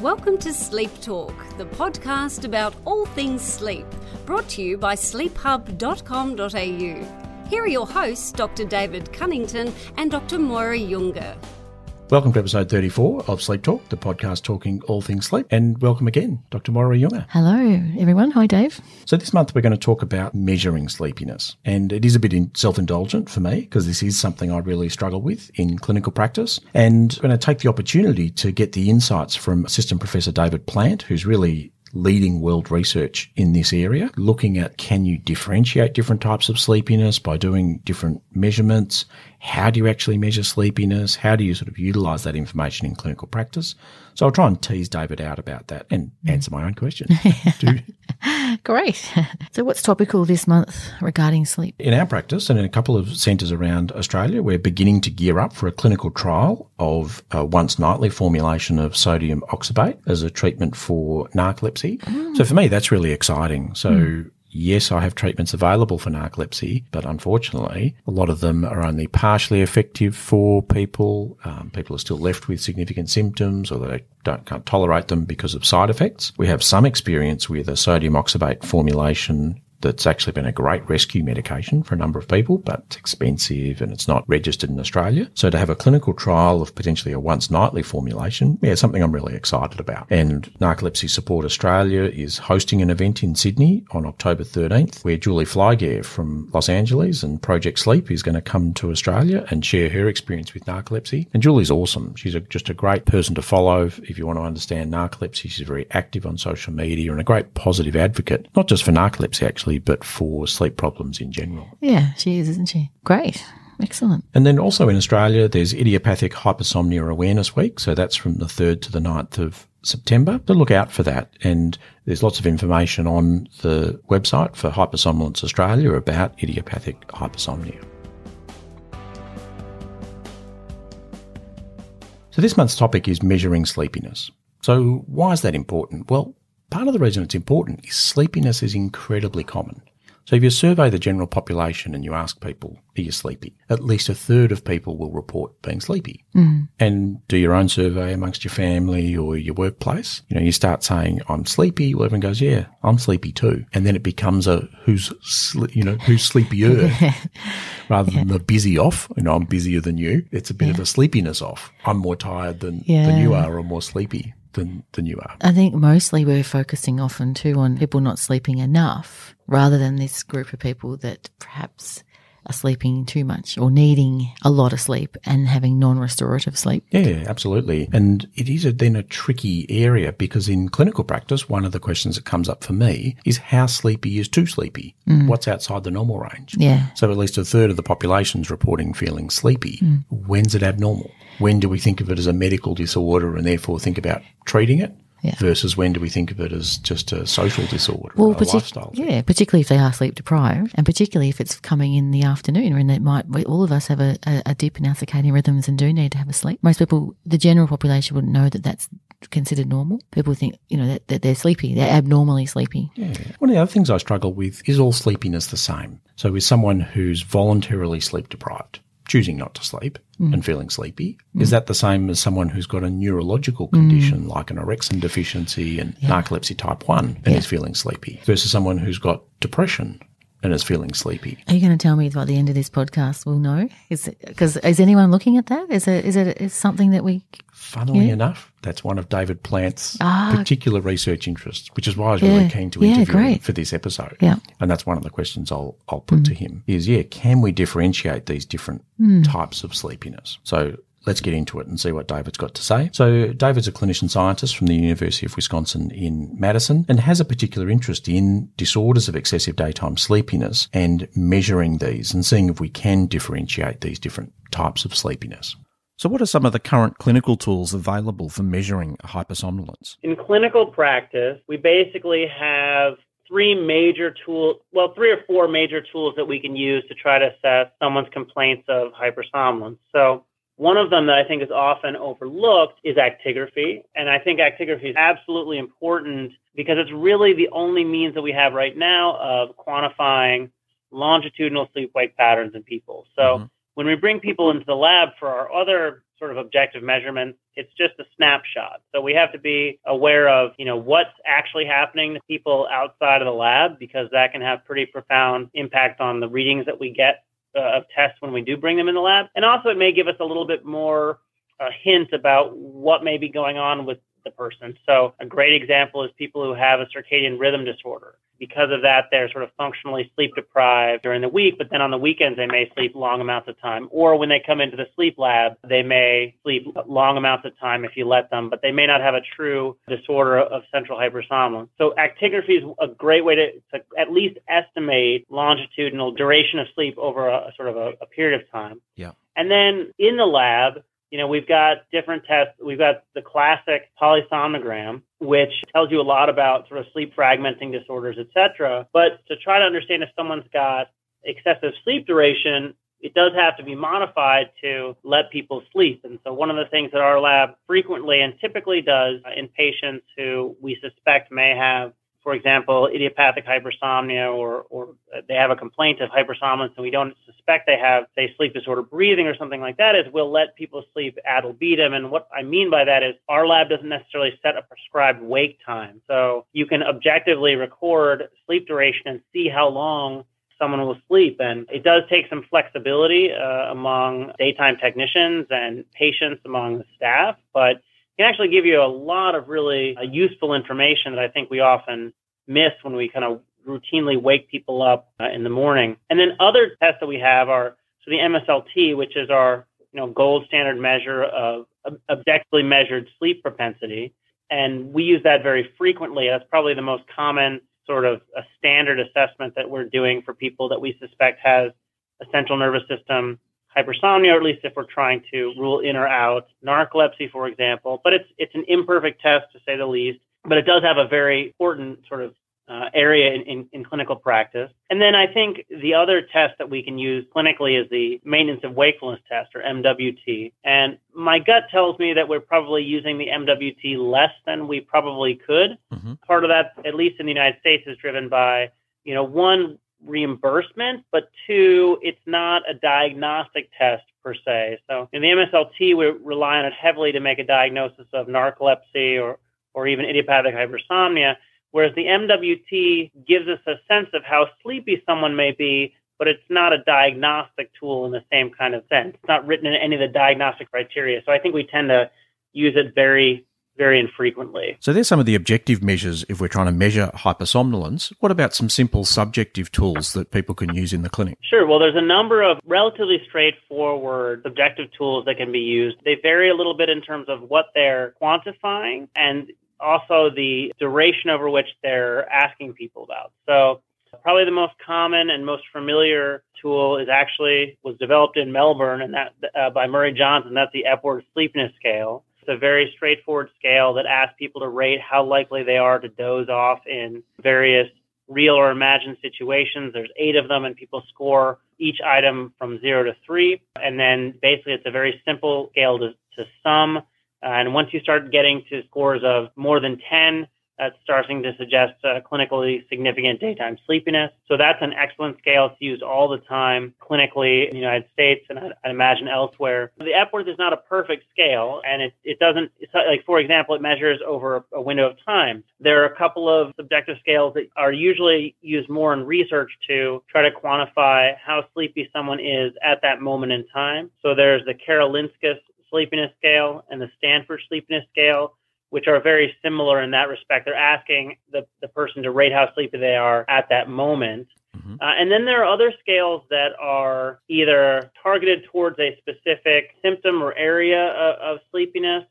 Welcome to Sleep Talk, the podcast about all things sleep, brought to you by sleephub.com.au. Here are your hosts, Dr. David Cunnington and Dr. Moira Junger. Welcome to episode 34 of Sleep Talk, the podcast talking all things sleep. And welcome again, Dr. Moira Junger. Hello, everyone. Hi, Dave. So, this month we're going to talk about measuring sleepiness. And it is a bit self indulgent for me because this is something I really struggle with in clinical practice. And I'm going to take the opportunity to get the insights from Assistant Professor David Plante, who's really leading world research in this area, looking at can you differentiate different types of sleepiness by doing different measurements? How do you actually measure sleepiness? How do you sort of utilize that information in clinical practice? So I'll try and tease David out about that and answer my own question. Great. So, what's topical this month regarding sleep? In our practice and in a couple of centres around Australia, we're beginning to gear up for a clinical trial of a once nightly formulation of sodium oxybate as a treatment for narcolepsy. Mm. So, for me, that's really exciting. So, mm yes, I have treatments available for narcolepsy, but unfortunately, a lot of them are only partially effective for people. Um, people are still left with significant symptoms or they don't, can't tolerate them because of side effects. We have some experience with a sodium oxybate formulation that's actually been a great rescue medication for a number of people, but it's expensive and it's not registered in Australia. So to have a clinical trial of potentially a once nightly formulation, yeah, something I'm really excited about. And Narcolepsy Support Australia is hosting an event in Sydney on October 13th where Julie Flygare from Los Angeles and Project Sleep is going to come to Australia and share her experience with narcolepsy. And Julie's awesome. She's a, just a great person to follow if you want to understand narcolepsy. She's very active on social media and a great positive advocate, not just for narcolepsy actually, but for sleep problems in general. Yeah, she is, isn't she? Great. Excellent. And then also in Australia, there's Idiopathic Hypersomnia Awareness Week. So that's from the 3rd to the 9th of September. So look out for that. And there's lots of information on the website for Hypersomnolence Australia about idiopathic hypersomnia. So this month's topic is measuring sleepiness. So why is that important? Well, Part of the reason it's important is sleepiness is incredibly common. So if you survey the general population and you ask people, are you sleepy? At least a third of people will report being sleepy. Mm. And do your own survey amongst your family or your workplace. You know, you start saying, I'm sleepy. Well, everyone goes, yeah, I'm sleepy too. And then it becomes a who's, you know, who's sleepier rather yeah. than the busy off. You know, I'm busier than you. It's a bit yeah. of a sleepiness off. I'm more tired than, than you are or more sleepy than, than you are. I think mostly we're focusing often too on people not sleeping enough rather than this group of people that perhaps are sleeping too much or needing a lot of sleep and having non-restorative sleep. Yeah, absolutely. And it is a, then a tricky area because in clinical practice, one of the questions that comes up for me is how sleepy is too sleepy? Mm. What's outside the normal range? Yeah. So at least a third of the population is reporting feeling sleepy. Mm. When's it abnormal? When do we think of it as a medical disorder and therefore think about treating it? Yeah. Versus when do we think of it as just a social disorder, well, a partic- lifestyle? Yeah, particularly if they are sleep deprived, and particularly if it's coming in the afternoon, and it might. All of us have a, a, a dip in our circadian rhythms and do need to have a sleep. Most people, the general population, wouldn't know that that's considered normal. People think, you know, that, that they're sleepy, they're abnormally sleepy. Yeah. One of the other things I struggle with is all sleepiness the same. So, with someone who's voluntarily sleep deprived, choosing not to sleep mm. and feeling sleepy. Mm. Is that the same as someone who's got a neurological condition mm. like an orexin deficiency and yeah. narcolepsy type 1 and yeah. is feeling sleepy versus someone who's got depression and is feeling sleepy. Are you going to tell me by the end of this podcast we'll know? Is because is anyone looking at that? Is it is it is something that we? Funnily yeah. enough, that's one of David Plante's ah. particular research interests, which is why I was really keen to interview yeah, him for this episode. Yeah, and that's one of the questions I'll I'll put mm. to him is yeah, can we differentiate these different mm. types of sleepiness? So let's get into it and see what David's got to say. So, David's a clinician scientist from the University of Wisconsin in Madison and has a particular interest in disorders of excessive daytime sleepiness and measuring these and seeing if we can differentiate these different types of sleepiness. So, what are some of the current clinical tools available for measuring hypersomnolence? In clinical practice, we basically have three major tools, well, three or four major tools that we can use to try to assess someone's complaints of hypersomnolence. So, one of them that I think is often overlooked is actigraphy. And I think actigraphy is absolutely important because it's really the only means that we have right now of quantifying longitudinal sleep wake patterns in people. So mm-hmm. When we bring people into the lab for our other sort of objective measurements, it's just a snapshot. So we have to be aware of, you know, what's actually happening to people outside of the lab because that can have pretty profound impact on the readings that we get uh, of tests when we do bring them in the lab. And also it may give us a little bit more uh, hint about what may be going on with the person. So a great example is people who have a circadian rhythm disorder because of that, they're sort of functionally sleep deprived during the week, but then on the weekends, they may sleep long amounts of time. Or when they come into the sleep lab, they may sleep long amounts of time if you let them, but they may not have a true disorder of central hypersomnolence. So actigraphy is a great way to, to at least estimate longitudinal duration of sleep over a, sort of a, a period of time. Yeah. And then in the lab, you know, we've got different tests. We've got the classic polysomnogram, which tells you a lot about sort of sleep fragmenting disorders, et cetera. But to try to understand if someone's got excessive sleep duration, it does have to be modified to let people sleep. And so one of the things that our lab frequently and typically does in patients who we suspect may have for example, idiopathic hypersomnia or, or they have a complaint of hypersomnolence and we don't suspect they have, say, sleep disorder breathing or something like that, is we'll let people sleep ad libitum. And what I mean by that is our lab doesn't necessarily set a prescribed wake time. So you can objectively record sleep duration and see how long someone will sleep. And it does take some flexibility uh, among daytime technicians and patients among the staff, but can actually give you a lot of really uh, useful information that I think we often miss when we kind of routinely wake people up uh, in the morning. And then other tests that we have are so the MSLT, which is our you know gold standard measure of objectively measured sleep propensity, and we use that very frequently. That's probably the most common sort of a standard assessment that we're doing for people that we suspect has a central nervous system hypersomnia, or at least if we're trying to rule in or out narcolepsy, for example. But it's it's an imperfect test to say the least. But it does have a very important sort of uh, area in, in, in, clinical practice. And then I think the other test that we can use clinically is the maintenance of wakefulness test or MWT. And my gut tells me that we're probably using the MWT less than we probably could. Mm-hmm. Part of that, at least in the United States, is driven by, you know, one, reimbursement, but two, it's not a diagnostic test per se. So in the MSLT, we rely on it heavily to make a diagnosis of narcolepsy or, or even idiopathic hypersomnia, whereas the MWT gives us a sense of how sleepy someone may be, but it's not a diagnostic tool in the same kind of sense. It's not written in any of the diagnostic criteria. So I think we tend to use it very very infrequently. So there's some of the objective measures if we're trying to measure hypersomnolence. What about some simple subjective tools that people can use in the clinic? Sure. Well, there's a number of relatively straightforward subjective tools that can be used. They vary a little bit in terms of what they're quantifying and also the duration over which they're asking people about. So probably the most common and most familiar tool is actually was developed in Melbourne and that uh, by Murray Johnson. That's the Epworth Sleepiness Scale. It's a very straightforward scale that asks people to rate how likely they are to doze off in various real or imagined situations. There's eight of them, and people score each item from zero to three. And then basically, it's a very simple scale to, to sum. And once you start getting to scores of more than 10, that's starting to suggest uh, clinically significant daytime sleepiness. So that's an excellent scale. It's used all the time clinically in the United States and I, I imagine elsewhere. The Epworth is not a perfect scale and it, it doesn't, like for example, it measures over a window of time. There are a couple of subjective scales that are usually used more in research to try to quantify how sleepy someone is at that moment in time. So there's the Karolinska sleepiness scale and the Stanford sleepiness scale which are very similar in that respect. They're asking the, the person to rate how sleepy they are at that moment. Mm-hmm. Uh, and then there are other scales that are either targeted towards a specific symptom or area of, of sleepiness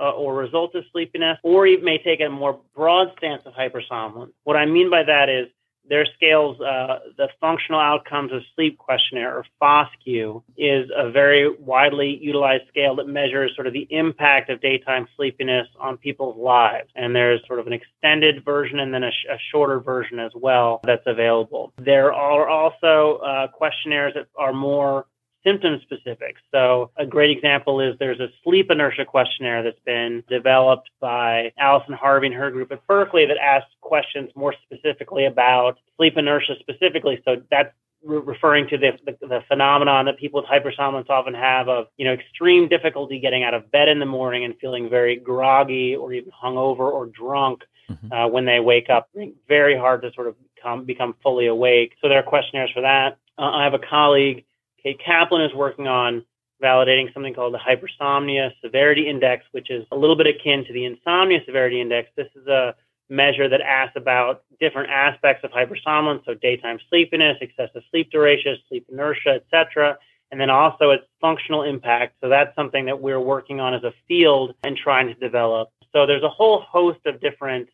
uh, or result of sleepiness, or you may take a more broad stance of hypersomnolence. What I mean by that is their scales, uh, the Functional Outcomes of Sleep Questionnaire, or FOSQ, is a very widely utilized scale that measures sort of the impact of daytime sleepiness on people's lives. And there's sort of an extended version and then a, sh- a shorter version as well that's available. There are also uh, questionnaires that are more symptom specific. So a great example is there's a sleep inertia questionnaire that's been developed by Allison Harvey and her group at Berkeley that asks questions more specifically about sleep inertia specifically. So that's re- referring to the, the, the phenomenon that people with hypersomnolence often have of you know extreme difficulty getting out of bed in the morning and feeling very groggy or even hungover or drunk mm-hmm. uh, when they wake up. Very hard to sort of come, become fully awake. So there are questionnaires for that. Uh, I have a colleague, Kate Kaplan, is working on validating something called the hypersomnia severity index, which is a little bit akin to the insomnia severity index. This is a measure that asks about different aspects of hypersomnolence, so daytime sleepiness, excessive sleep duration, sleep inertia, etc., and then also its functional impact. So that's something that we're working on as a field and trying to develop. So there's a whole host of different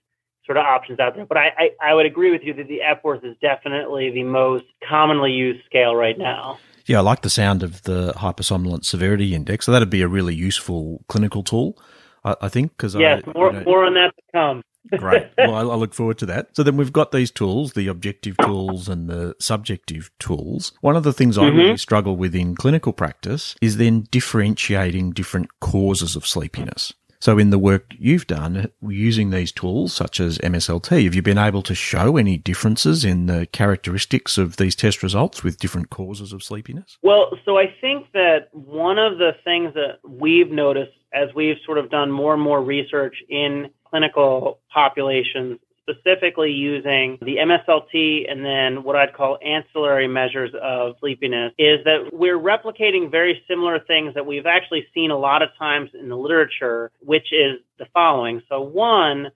sort of options out there. But I, I, I would agree with you that the Epworth is definitely the most commonly used scale right now. Yeah, I like the sound of the hypersomnolence severity index. So that'd be a really useful clinical tool, I, I think. Because yes, I, more, you know, more on that to come. Great. Well, I, I, look forward to that. So then we've got these tools, the objective tools and the subjective tools. One of the things mm-hmm. I really struggle with in clinical practice is then differentiating different causes of sleepiness. So in the work you've done using these tools such as MSLT, have you been able to show any differences in the characteristics of these test results with different causes of sleepiness? Well, so I think that one of the things that we've noticed as we've sort of done more and more research in clinical populations specifically using the MSLT and then what I'd call ancillary measures of sleepiness is that we're replicating very similar things that we've actually seen a lot of times in the literature, which is the following. So one,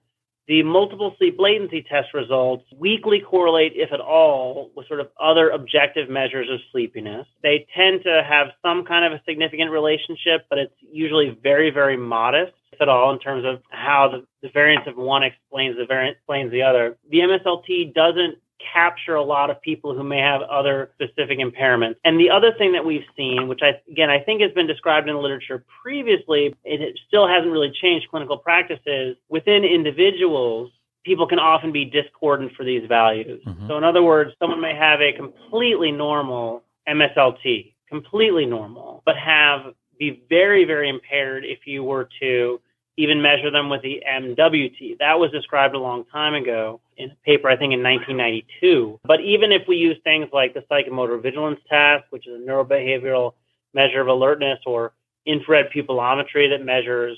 the multiple sleep latency test results weakly correlate, if at all, with sort of other objective measures of sleepiness. They tend to have some kind of a significant relationship, but it's usually very, very modest at all in terms of how the, the variance of one explains the variance explains the other. The MSLT doesn't capture a lot of people who may have other specific impairments. And the other thing that we've seen, which I again I think has been described in the literature previously, it still hasn't really changed clinical practices within individuals. People can often be discordant for these values. Mm-hmm. So, in other words, someone may have a completely normal MSLT, completely normal, but have be very, very impaired if you were to even measure them with the MWT. That was described a long time ago in a paper, I think in 1992. But even if we use things like the psychomotor vigilance task, which is a neurobehavioral measure of alertness, or infrared pupillometry that measures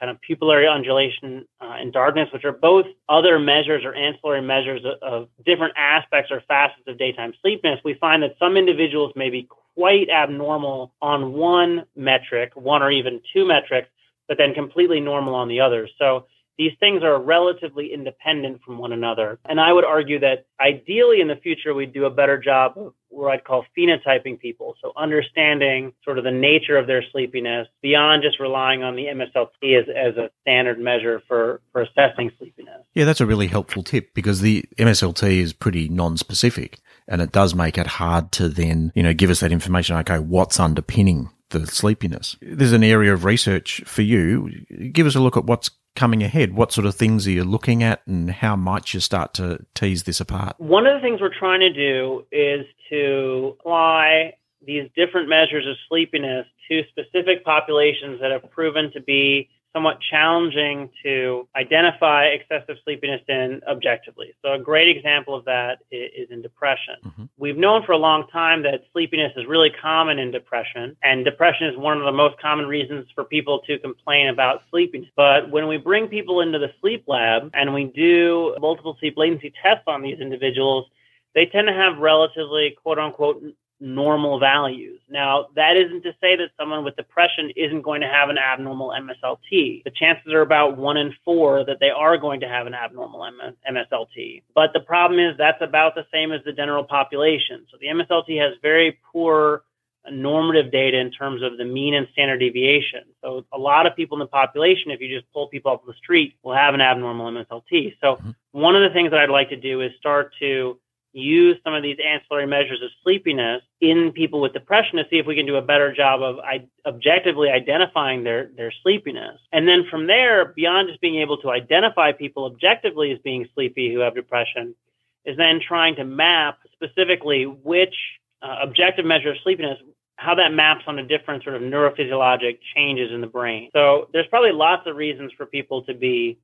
kind of pupillary undulation uh, and darkness, which are both other measures or ancillary measures of, of different aspects or facets of daytime sleepiness, we find that some individuals may be quite abnormal on one metric, one or even two metrics, but then completely normal on the others. So these things are relatively independent from one another. And I would argue that ideally in the future, we'd do a better job of what I'd call phenotyping people. So understanding sort of the nature of their sleepiness beyond just relying on the MSLT as, as a standard measure for, for assessing sleepiness. Yeah, that's a really helpful tip because the MSLT is pretty non-specific and it does make it hard to then, you know, give us that information. Okay, what's underpinning the sleepiness. There's an area of research for you. Give us a look at what's coming ahead. What sort of things are you looking at and how might you start to tease this apart? One of the things we're trying to do is to apply these different measures of sleepiness to specific populations that have proven to be somewhat challenging to identify excessive sleepiness in objectively. So a great example of that is in depression. Mm-hmm. We've known for a long time that sleepiness is really common in depression, and depression is one of the most common reasons for people to complain about sleepiness. But when we bring people into the sleep lab and we do multiple sleep latency tests on these individuals, they tend to have relatively quote unquote normal values. Now, that isn't to say that someone with depression isn't going to have an abnormal MSLT. The chances are about one in four that they are going to have an abnormal MSLT. But the problem is that's about the same as the general population. So the MSLT has very poor normative data in terms of the mean and standard deviation. So a lot of people in the population, if you just pull people off the street, will have an abnormal MSLT. So mm-hmm. one of the things that I'd like to do is start to use some of these ancillary measures of sleepiness in people with depression to see if we can do a better job of I- objectively identifying their, their sleepiness. And then from there, beyond just being able to identify people objectively as being sleepy who have depression, is then trying to map specifically which uh, objective measure of sleepiness, how that maps on the different sort of neurophysiologic changes in the brain. So there's probably lots of reasons for people to be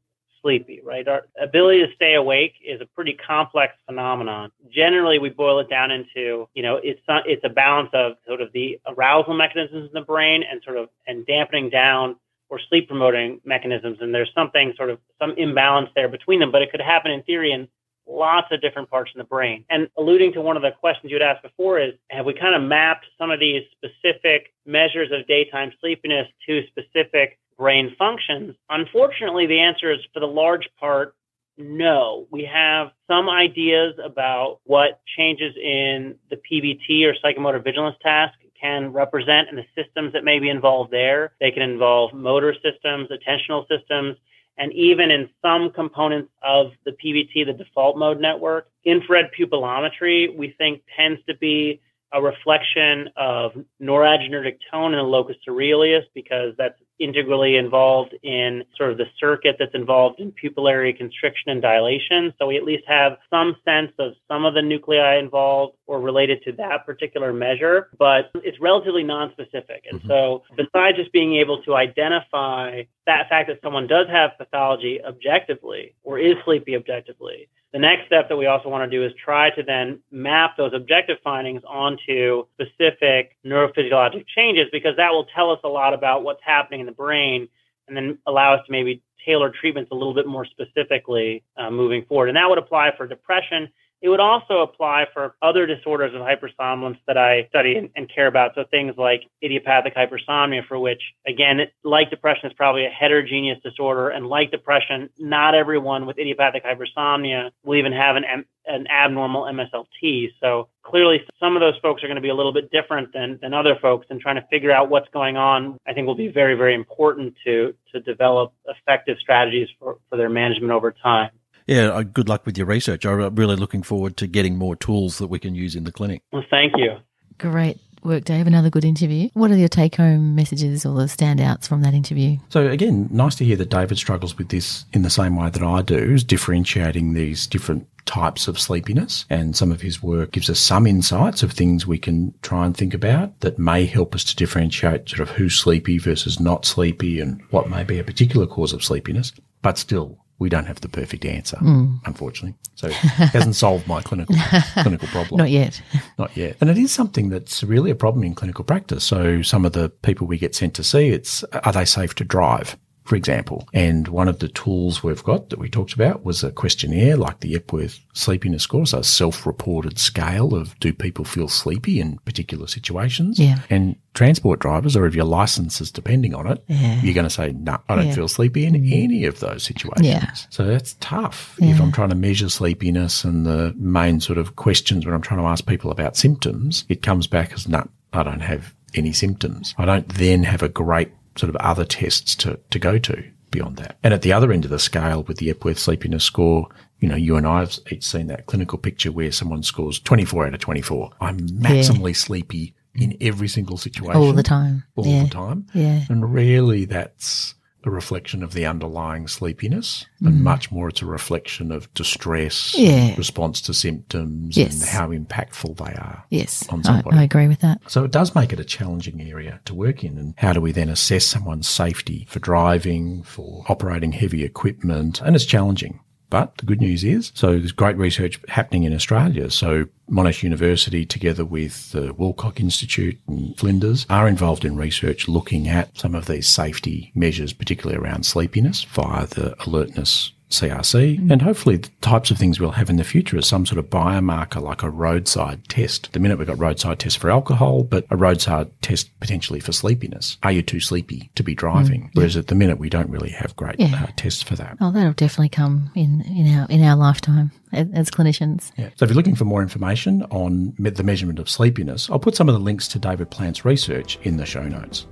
sleepy, right? Our ability to stay awake is a pretty complex phenomenon. Generally, we boil it down into, you know, it's not, it's a balance of sort of the arousal mechanisms in the brain and sort of and dampening down or sleep promoting mechanisms. And there's something sort of some imbalance there between them, but it could happen in theory in lots of different parts in the brain. And alluding to one of the questions you had asked before is have we kind of mapped some of these specific measures of daytime sleepiness to specific brain functions? Unfortunately, the answer is for the large part, no. We have some ideas about what changes in the PVT or psychomotor vigilance task can represent and the systems that may be involved there. They can involve motor systems, attentional systems, and even in some components of the PVT, the default mode network. Infrared pupillometry, we think, tends to be a reflection of noradrenergic tone in the locus coeruleus because that's integrally involved in sort of the circuit that's involved in pupillary constriction and dilation. So we at least have some sense of some of the nuclei involved or related to that particular measure, but it's relatively non-specific. And mm-hmm. so besides just being able to identify that fact that someone does have pathology objectively or is sleepy objectively, the next step that we also want to do is try to then map those objective findings onto specific neurophysiologic changes because that will tell us a lot about what's happening in the brain and then allow us to maybe tailor treatments a little bit more specifically uh, moving forward. And that would apply for depression it would also apply for other disorders of hypersomnolence that I study and, and, care about. So things like idiopathic hypersomnia, for which, again, like depression is probably a heterogeneous disorder. And like depression, not everyone with idiopathic hypersomnia will even have an, an abnormal MSLT. So clearly some of those folks are going to be a little bit different than, than other folks and trying to figure out what's going on, I think will be very, very important to, to develop effective strategies for, for their management over time. Yeah, uh, good luck with your research. I'm really looking forward to getting more tools that we can use in the clinic. Well, thank you. Great work, Dave. Another good interview. What are your take home messages or the standouts from that interview? So, again, nice to hear that David struggles with this in the same way that I do, is differentiating these different types of sleepiness. And some of his work gives us some insights of things we can try and think about that may help us to differentiate sort of who's sleepy versus not sleepy and what may be a particular cause of sleepiness. But still, we don't have the perfect answer, mm. unfortunately. So it hasn't solved my clinical clinical problem. Not yet. Not yet. And it is something that's really a problem in clinical practice. So some of the people we get sent to see, it's are they safe to drive? For example. And one of the tools we've got that we talked about was a questionnaire like the Epworth Sleepiness Score, so a self-reported scale of do people feel sleepy in particular situations. Yeah. And transport drivers, or if your license is depending on it, yeah. you're going to say, no, I don't yeah. feel sleepy in any of those situations. Yeah. So that's tough. If I'm trying to measure sleepiness and the main sort of questions when I'm trying to ask people about symptoms, it comes back as, no, I don't have any symptoms. I don't then have a great sort of other tests to, to go to beyond that. And at the other end of the scale with the Epworth sleepiness score, you know, you and I have each seen that clinical picture where someone scores 24 out of 24. I'm maximally yeah. sleepy in every single situation. All the time. All yeah. the time. Yeah. And really that's a reflection of the underlying sleepiness, mm. and much more it's a reflection of distress, yeah. response to symptoms, yes. and how impactful they are. Yes, on somebody. I, I agree with that. So it does make it a challenging area to work in. And how do we then assess someone's safety for driving, for operating heavy equipment? And it's challenging. But the good news is, so there's great research happening in Australia. So Monash University, together with the Woolcock Institute and Flinders, are involved in research looking at some of these safety measures, particularly around sleepiness via the alertness CRC, mm. and hopefully the types of things we'll have in the future is some sort of biomarker like a roadside test. the minute we've got roadside tests for alcohol, but a roadside test potentially for sleepiness. Are you too sleepy to be driving? Mm. Whereas at the minute we don't really have great yeah. uh, tests for that. Oh, that'll definitely come in in our in our lifetime as clinicians. Yeah. So if you're looking for more information on the measurement of sleepiness, I'll put some of the links to David Plante's research in the show notes.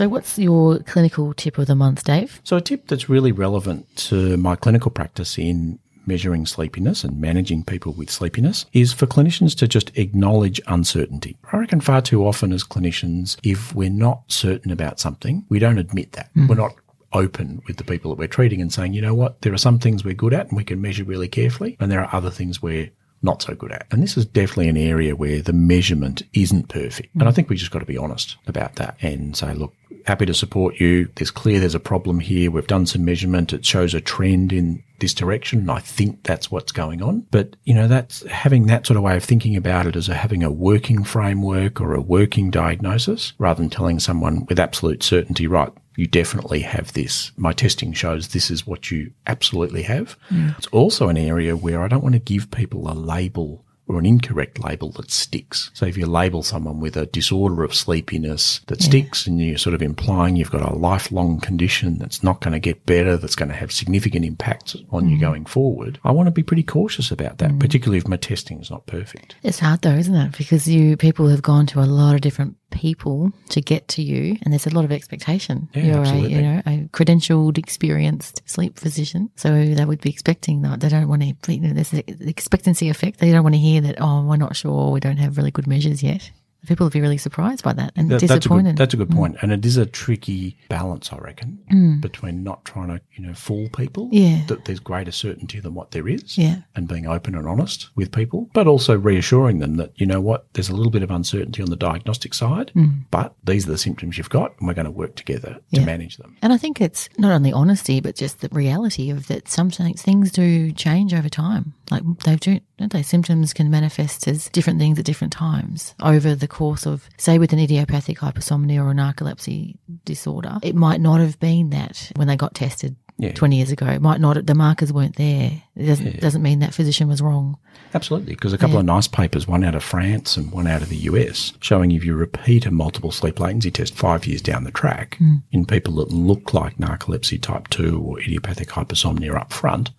So, what's your clinical tip of the month, Dave? So, a tip that's really relevant to my clinical practice in measuring sleepiness and managing people with sleepiness is for clinicians to just acknowledge uncertainty. I reckon far too often as clinicians, if we're not certain about something, we don't admit that. Mm. We're not open with the people that we're treating and saying, you know what, there are some things we're good at and we can measure really carefully, and there are other things where not so good at. And this is definitely an area where the measurement isn't perfect. And I think we just got to be honest about that and say, look, happy to support you. There's clear there's a problem here. We've done some measurement. It shows a trend in this direction. And I think that's what's going on. But, you know, that's having that sort of way of thinking about it as a, having a working framework or a working diagnosis rather than telling someone with absolute certainty, right, you definitely have this. My testing shows this is what you absolutely have. It's also an area where I don't want to give people a label or an incorrect label that sticks. So if you label someone with a disorder of sleepiness that sticks and you're sort of implying you've got a lifelong condition that's not going to get better, that's going to have significant impacts on you mm. going forward, I want to be pretty cautious about that, mm. particularly if my testing is not perfect. It's hard though, isn't it? Because you people have gone to a lot of different people to get to you, and there's a lot of expectation. Yeah, You're absolutely. a you know a credentialed, experienced sleep physician, so they would be expecting that. They don't want to. You know, there's the expectancy effect. They don't want to hear that. Oh, we're not sure. We don't have really good measures yet. People would be really surprised by that and That- that's a disappointed. good, that's a good mm. point. and it is a tricky balance, I reckon, mm. between not trying to you know fool people. Yeah. that there's greater certainty than what there is. Yeah. and being open and honest with people, but also reassuring them that you know what, there's a little bit of uncertainty on the diagnostic side, mm. but these are the symptoms you've got, and we're going to work together to manage them. And I think it's not only honesty, but just the reality of that sometimes things do change over time. Like they do, don't they? Symptoms can manifest as different things at different times over the course of, say, with an idiopathic hypersomnia or a narcolepsy disorder. It might not have been that when they got tested Yeah. 20 years ago. It might not, the markers weren't there. It doesn't, doesn't mean that physician was wrong. Absolutely, because a couple of nice papers, one out of France and one out of the US, showing if you repeat a multiple sleep latency test five years down the track in people that look like narcolepsy type 2 or idiopathic hypersomnia up front,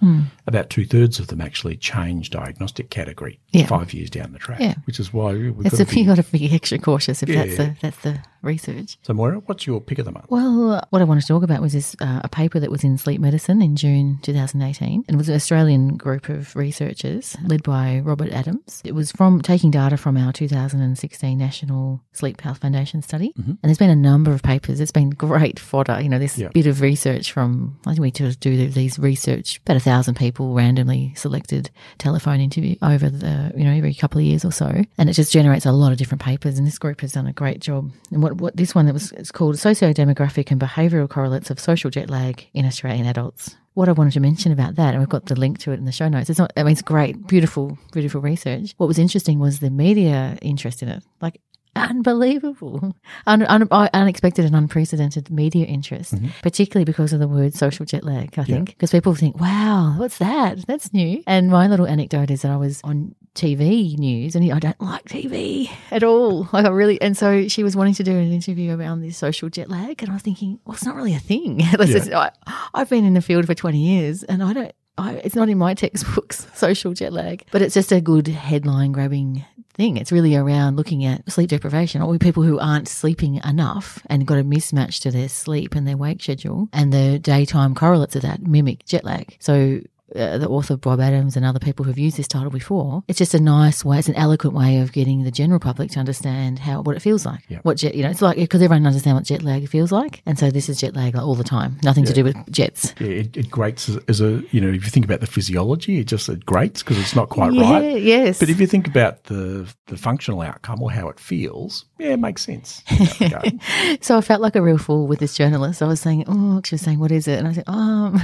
about two thirds of them actually change diagnostic category Yeah. five years down the track, Yeah. which is why we've It's got to be. got to be extra cautious if that's the that's the research. So, Moira, what's your pick of the month? Well, what I wanted to talk about was this uh, a paper that was in Sleep Medicine in June 2018, and it was an Australian group of researchers led by Robert Adams. It was from taking data from our 2016 National Sleep Health Foundation study, mm-hmm. and there's been a number of papers. It's been great fodder. You know, this Yeah. bit of research from I think we just do these research about a thousand people randomly selected telephone interview over the you know every couple of years or so, and it just generates a lot of different papers. And this group has done a great job. And what what this one that was it's called socio-demographic and behavioural correlates of social jet lag in Australian adults. What I wanted to mention about that, and we've got the link to it in the show notes. It's not. I mean, it's great, beautiful, beautiful research. What was interesting was the media interest in it. Like unbelievable, un, un, unexpected and unprecedented media interest, mm-hmm. particularly because of the word social jet lag, I think. Because people think, wow, what's that? That's new. And my little anecdote is that I was on TV news and I don't like TV at all. Like I really, and so she was wanting to do an interview around this social jet lag. And I was thinking, well, it's not really a thing. It's- I, I've been in the field for 20 years and I don't, I, it's not in my textbooks, social jet lag, but it's just a good headline grabbing thing. It's really around looking at sleep deprivation or people who aren't sleeping enough and got a mismatch to their sleep and their wake schedule and the daytime correlates of that mimic jet lag. So uh, the author Bob Adams and other people who've used this title before. It's just a nice way, it's an eloquent way of getting the general public to understand how what it feels like. Yeah. What jet, you know, it's like because everyone understands what jet lag feels like, and so this is jet lag all the time. Nothing to do with jets. Yeah, it, it grates as, as a, you know, if you think about the physiology, it just it grates because it's not quite yeah, right. yes. But if you think about the the functional outcome or how it feels, yeah, it makes sense. in that regard. So I felt like a real fool with this journalist. I was saying, "Oh," she was saying, "What is it?" And I said, "Um,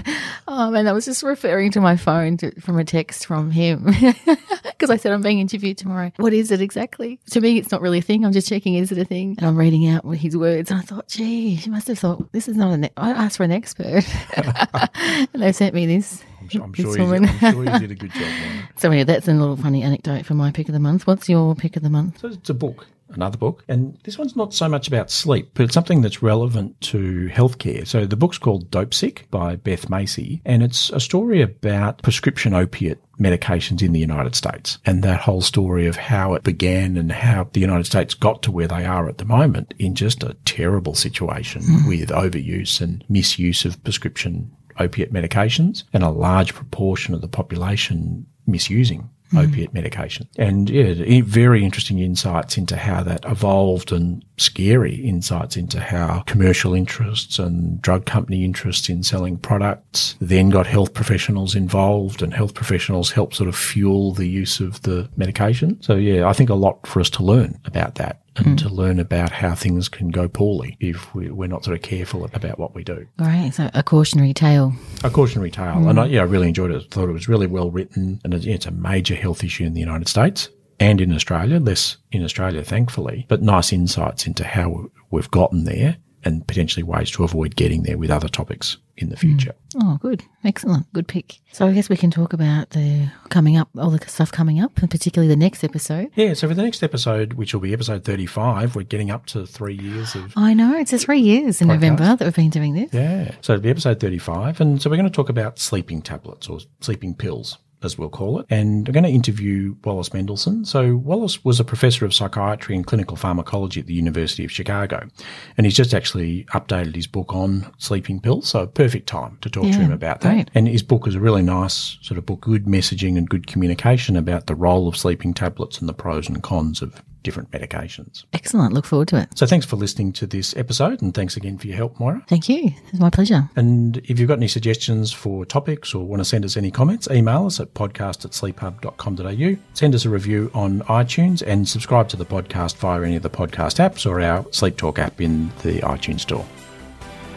um," and I was just referring to my phone to, from a text from him because I said I'm being interviewed tomorrow. What is it exactly? To me, it's not really a thing. I'm just checking, is it a thing? And I'm reading out his words, and I thought, "Gee, she must have thought this is not an." I asked for an expert, and they sent me this. I'm sure, I'm sure, you, woman. I'm sure you did a good job. Man. So anyway, that's a little funny anecdote for my pick of the month. What's your pick of the month? So it's a book, another book, and this one's not so much about sleep, but it's something that's relevant to healthcare. So the book's called Dope Sick by Beth Macy, and it's a story about prescription opiate medications in the United States and that whole story of how it began and how the United States got to where they are at the moment in just a terrible situation hmm. with overuse and misuse of prescription opiate medications and a large proportion of the population misusing opiate medication. And yeah, very interesting insights into how that evolved and scary insights into how commercial interests and drug company interests in selling products then got health professionals involved and health professionals helped sort of fuel the use of the medication. So yeah, I think a lot for us to learn about that and hmm. to learn about how things can go poorly if we, we're not sort of careful about what we do. Right. So a cautionary tale. A cautionary tale. Hmm. And I, yeah, I really enjoyed it. I thought it was really well written and it, yeah, it's a major health issue in the United States and in Australia, less in Australia, thankfully, but nice insights into how we've gotten there and potentially ways to avoid getting there with other topics in the hmm. future. Oh, good. Excellent. Good pick. So I guess we can talk about the coming up, all the stuff coming up, and particularly the next episode. Yeah, so for the next episode, which will be episode 35, we're getting up to three years of. I know. It's a three years in Podcast. November that we've been doing this. Yeah. So it'll be episode 35. And so we're going to talk about sleeping tablets or sleeping pills. As we'll call it. And I'm going to interview Wallace Mendelson. So, Wallace was a professor of psychiatry and clinical pharmacology at the University of Chicago. And he's just actually updated his book on sleeping pills. So, perfect time to talk to him about that. great. And his book is a really nice sort of book, good messaging and good communication about the role of sleeping tablets and the pros and cons of different medications. Excellent. Look forward to it. So, thanks for listening to this episode. And thanks again for your help, Moira. Thank you. It's my pleasure. And if you've got any suggestions for topics or want to send us any comments, email us at podcast at sleephub.com.au. Send us a review on iTunes and subscribe to the podcast via any of the podcast apps or our Sleep Talk app in the iTunes store.